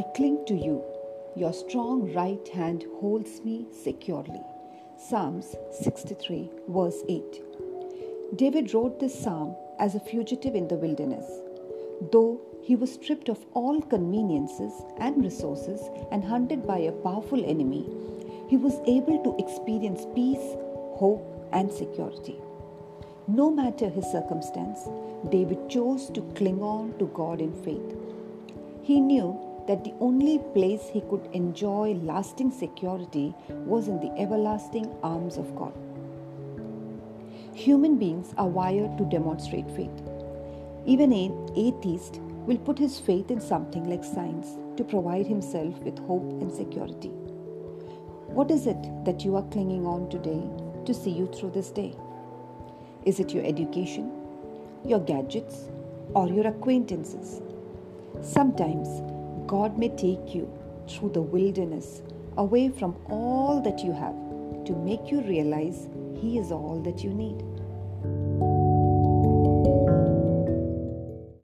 to you. Your strong right hand holds me securely. Psalms 63, verse 8. David wrote this psalm as a fugitive in the wilderness. Though he was stripped of all conveniences and resources and hunted by a powerful enemy, he was able to experience peace, hope, and security. No matter his circumstance, David chose to cling on to God in faith. He knew that the only place he could enjoy lasting security was in the everlasting arms of God. Human beings are wired to demonstrate faith. Even an atheist will put his faith in something like science to provide himself with hope and security. What is it that you are clinging on today to see you through this day? Is it your education, your gadgets, or your acquaintances? Sometimes God may take you through the wilderness away from all that you have to make you realize He is all that you need.